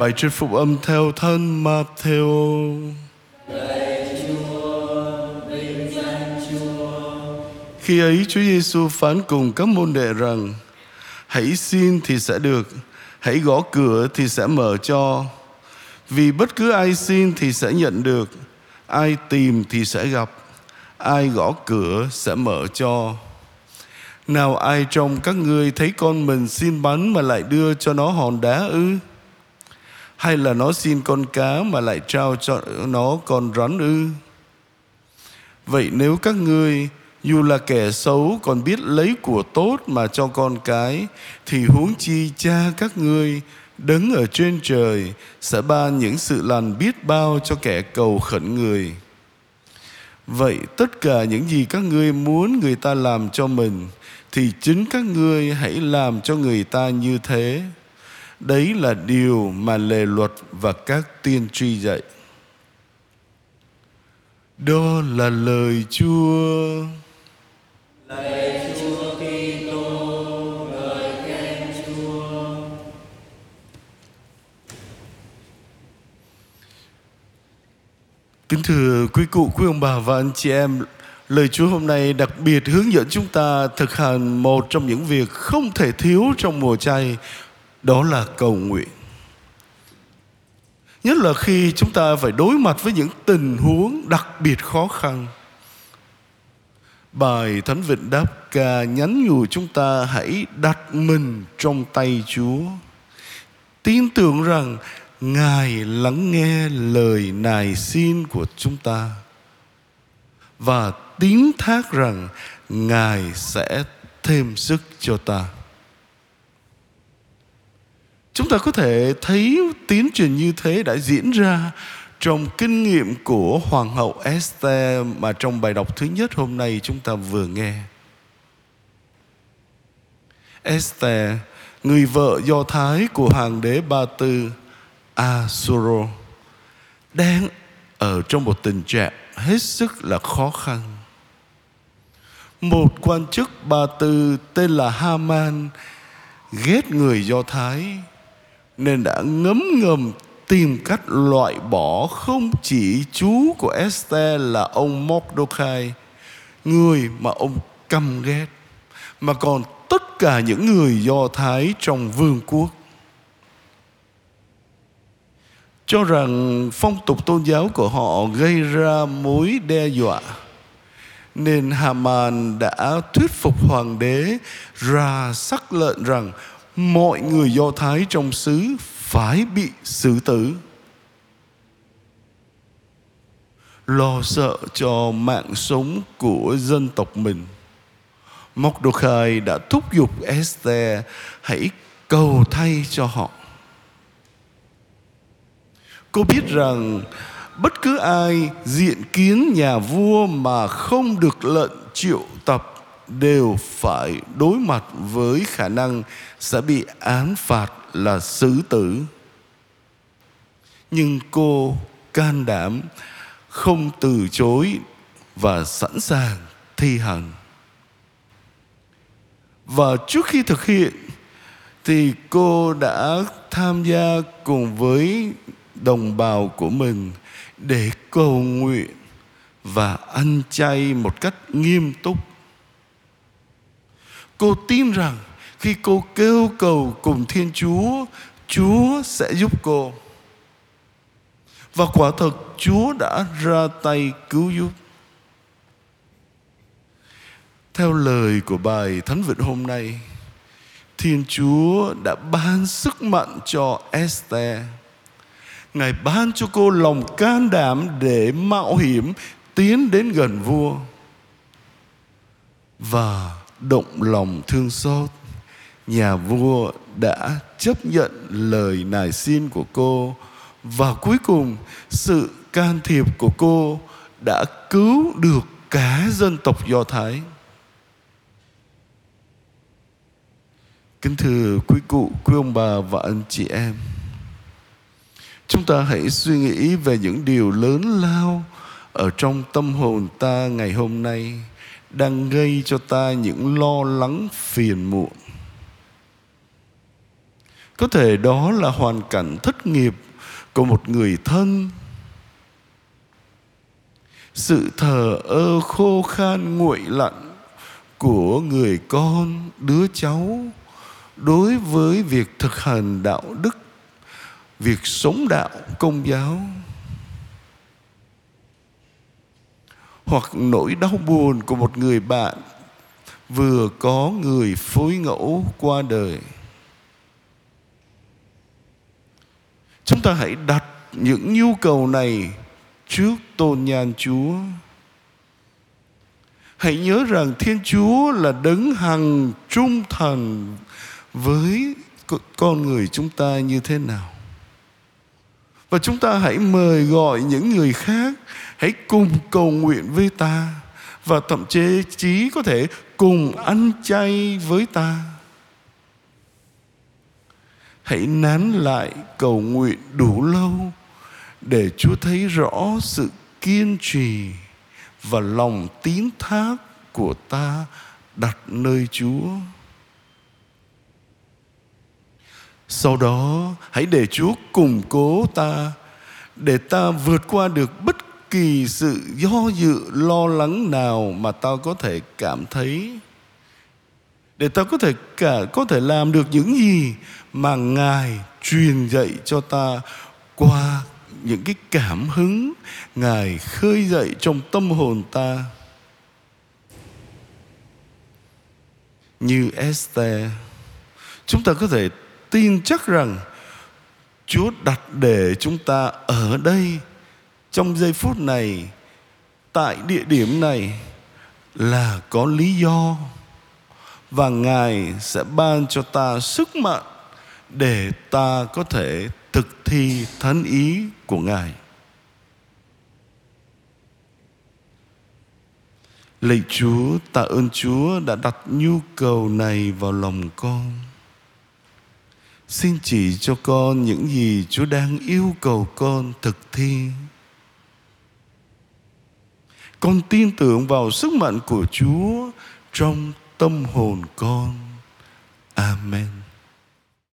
Bài trích phục âm theo thân Matthew. Khi ấy Chúa Giêsu phán cùng các môn đệ rằng: Hãy xin thì sẽ được, hãy gõ cửa thì sẽ mở cho. Vì bất cứ ai xin thì sẽ nhận được, ai tìm thì sẽ gặp, ai gõ cửa sẽ mở cho. Nào ai trong các ngươi thấy con mình xin bánh mà lại đưa cho nó hòn đá ư? Hay là nó xin con cá mà lại trao cho nó con rắn ư? Vậy nếu các ngươi, dù là kẻ xấu, còn biết lấy của tốt mà cho con cái, thì huống chi cha các ngươi đứng ở trên trời sẽ ban những sự lành biết bao cho kẻ cầu khẩn người. Vậy tất cả những gì các ngươi muốn người ta làm cho mình, thì chính các ngươi hãy làm cho người ta như thế. Đấy là điều mà lề luật và các tiên tri dạy. Đó là lời Chúa. Lạy Chúa Kitô, lời khen Chúa. Kính thưa quý cụ, quý ông bà và anh chị em, lời Chúa hôm nay đặc biệt hướng dẫn chúng ta thực hành một trong những việc không thể thiếu trong mùa chay, đó là cầu nguyện. Nhất là khi chúng ta phải đối mặt với những tình huống đặc biệt khó khăn. Bài Thánh Vịnh Đáp Ca nhắn nhủ chúng ta hãy đặt mình trong tay Chúa. Tin tưởng rằng Ngài lắng nghe lời nài xin của chúng ta và tín thác rằng Ngài sẽ thêm sức cho ta. Chúng ta có thể thấy tiến trình như thế đã diễn ra trong kinh nghiệm của Hoàng hậu Esther mà trong bài đọc thứ nhất hôm nay chúng ta vừa nghe. Esther, người vợ Do Thái của hoàng đế Ba Tư Asuro, đang ở trong một tình trạng hết sức là khó khăn. Một quan chức Ba Tư tên là Haman ghét người Do Thái nên đã ngấm ngầm tìm cách loại bỏ không chỉ chú của Esther là ông Mordecai, người mà ông căm ghét, mà còn tất cả những người Do Thái trong vương quốc. Cho rằng phong tục tôn giáo của họ gây ra mối đe dọa, nên Haman đã thuyết phục hoàng đế ra sắc lệnh rằng mọi người Do Thái trong xứ phải bị xử tử. Lo sợ cho mạng sống của dân tộc mình. Mordecai đã thúc giục Esther, hãy cầu thay cho họ. Cô biết rằng bất cứ ai diện kiến nhà vua mà không được lệnh triệu tập đều phải đối mặt với khả năng sẽ bị án phạt là xử tử. Nhưng cô can đảm không từ chối và sẵn sàng thi hành. Và trước khi thực hiện, thì cô đã tham gia cùng với đồng bào của mình để cầu nguyện và ăn chay một cách nghiêm túc Cô tin rằng khi cô kêu cầu cùng Thiên Chúa, Chúa sẽ giúp cô. Và quả thật Chúa đã ra tay cứu giúp. Theo lời của bài Thánh Vịnh hôm nay, Thiên Chúa đã ban sức mạnh cho Esther. Ngài ban cho cô lòng can đảm để mạo hiểm tiến đến gần vua. Và động lòng thương xót, nhà vua đã chấp nhận lời nài xin của cô. Và cuối cùng, sự can thiệp của cô đã cứu được cả dân tộc do thái. Kính thưa quý cụ, quý ông bà và anh chị em, chúng ta hãy suy nghĩ về những điều lớn lao ở trong tâm hồn ta ngày hôm nay đang gây cho ta những lo lắng, phiền muộn. Có thể đó là hoàn cảnh thất nghiệp của một người thân. Sự thờ ơ khô khan nguội lạnh của người con, đứa cháu, đối với việc thực hành đạo đức, việc sống đạo, công giáo. Hoặc nỗi đau buồn của một người bạn vừa có người phối ngẫu qua đời. Chúng ta hãy đặt những nhu cầu này trước tôn nhan chúa. Hãy nhớ rằng thiên chúa là đấng hằng trung thần với con người chúng ta như thế nào và chúng ta hãy mời gọi những người khác. Hãy cùng cầu nguyện với ta. Và thậm chí chí có thể cùng ăn chay với ta. Hãy nán lại cầu nguyện đủ lâu để Chúa thấy rõ sự kiên trì và lòng tín thác của ta đặt nơi Chúa. Sau đó, hãy để Chúa củng cố ta, để ta vượt qua được bất kỳ sự do dự, lo lắng nào mà ta có thể cảm thấy. Để ta có thể cả, có thể làm được những gì mà ngài truyền dạy cho ta qua những cái cảm hứng ngài khơi dậy trong tâm hồn ta. Như Esther, chúng ta có thể tin chắc rằng Chúa đặt để chúng ta ở đây trong giây phút này, tại địa điểm này là có lý do. Và ngài sẽ ban cho ta sức mạnh để ta có thể thực thi thánh ý của ngài. Lạy chúa, tạ ơn chúa đã đặt nhu cầu này vào lòng con xin chỉ cho con những gì chúa đang yêu cầu con thực thi. Con tin tưởng vào sức mạnh của chúa trong tâm hồn con. Amen.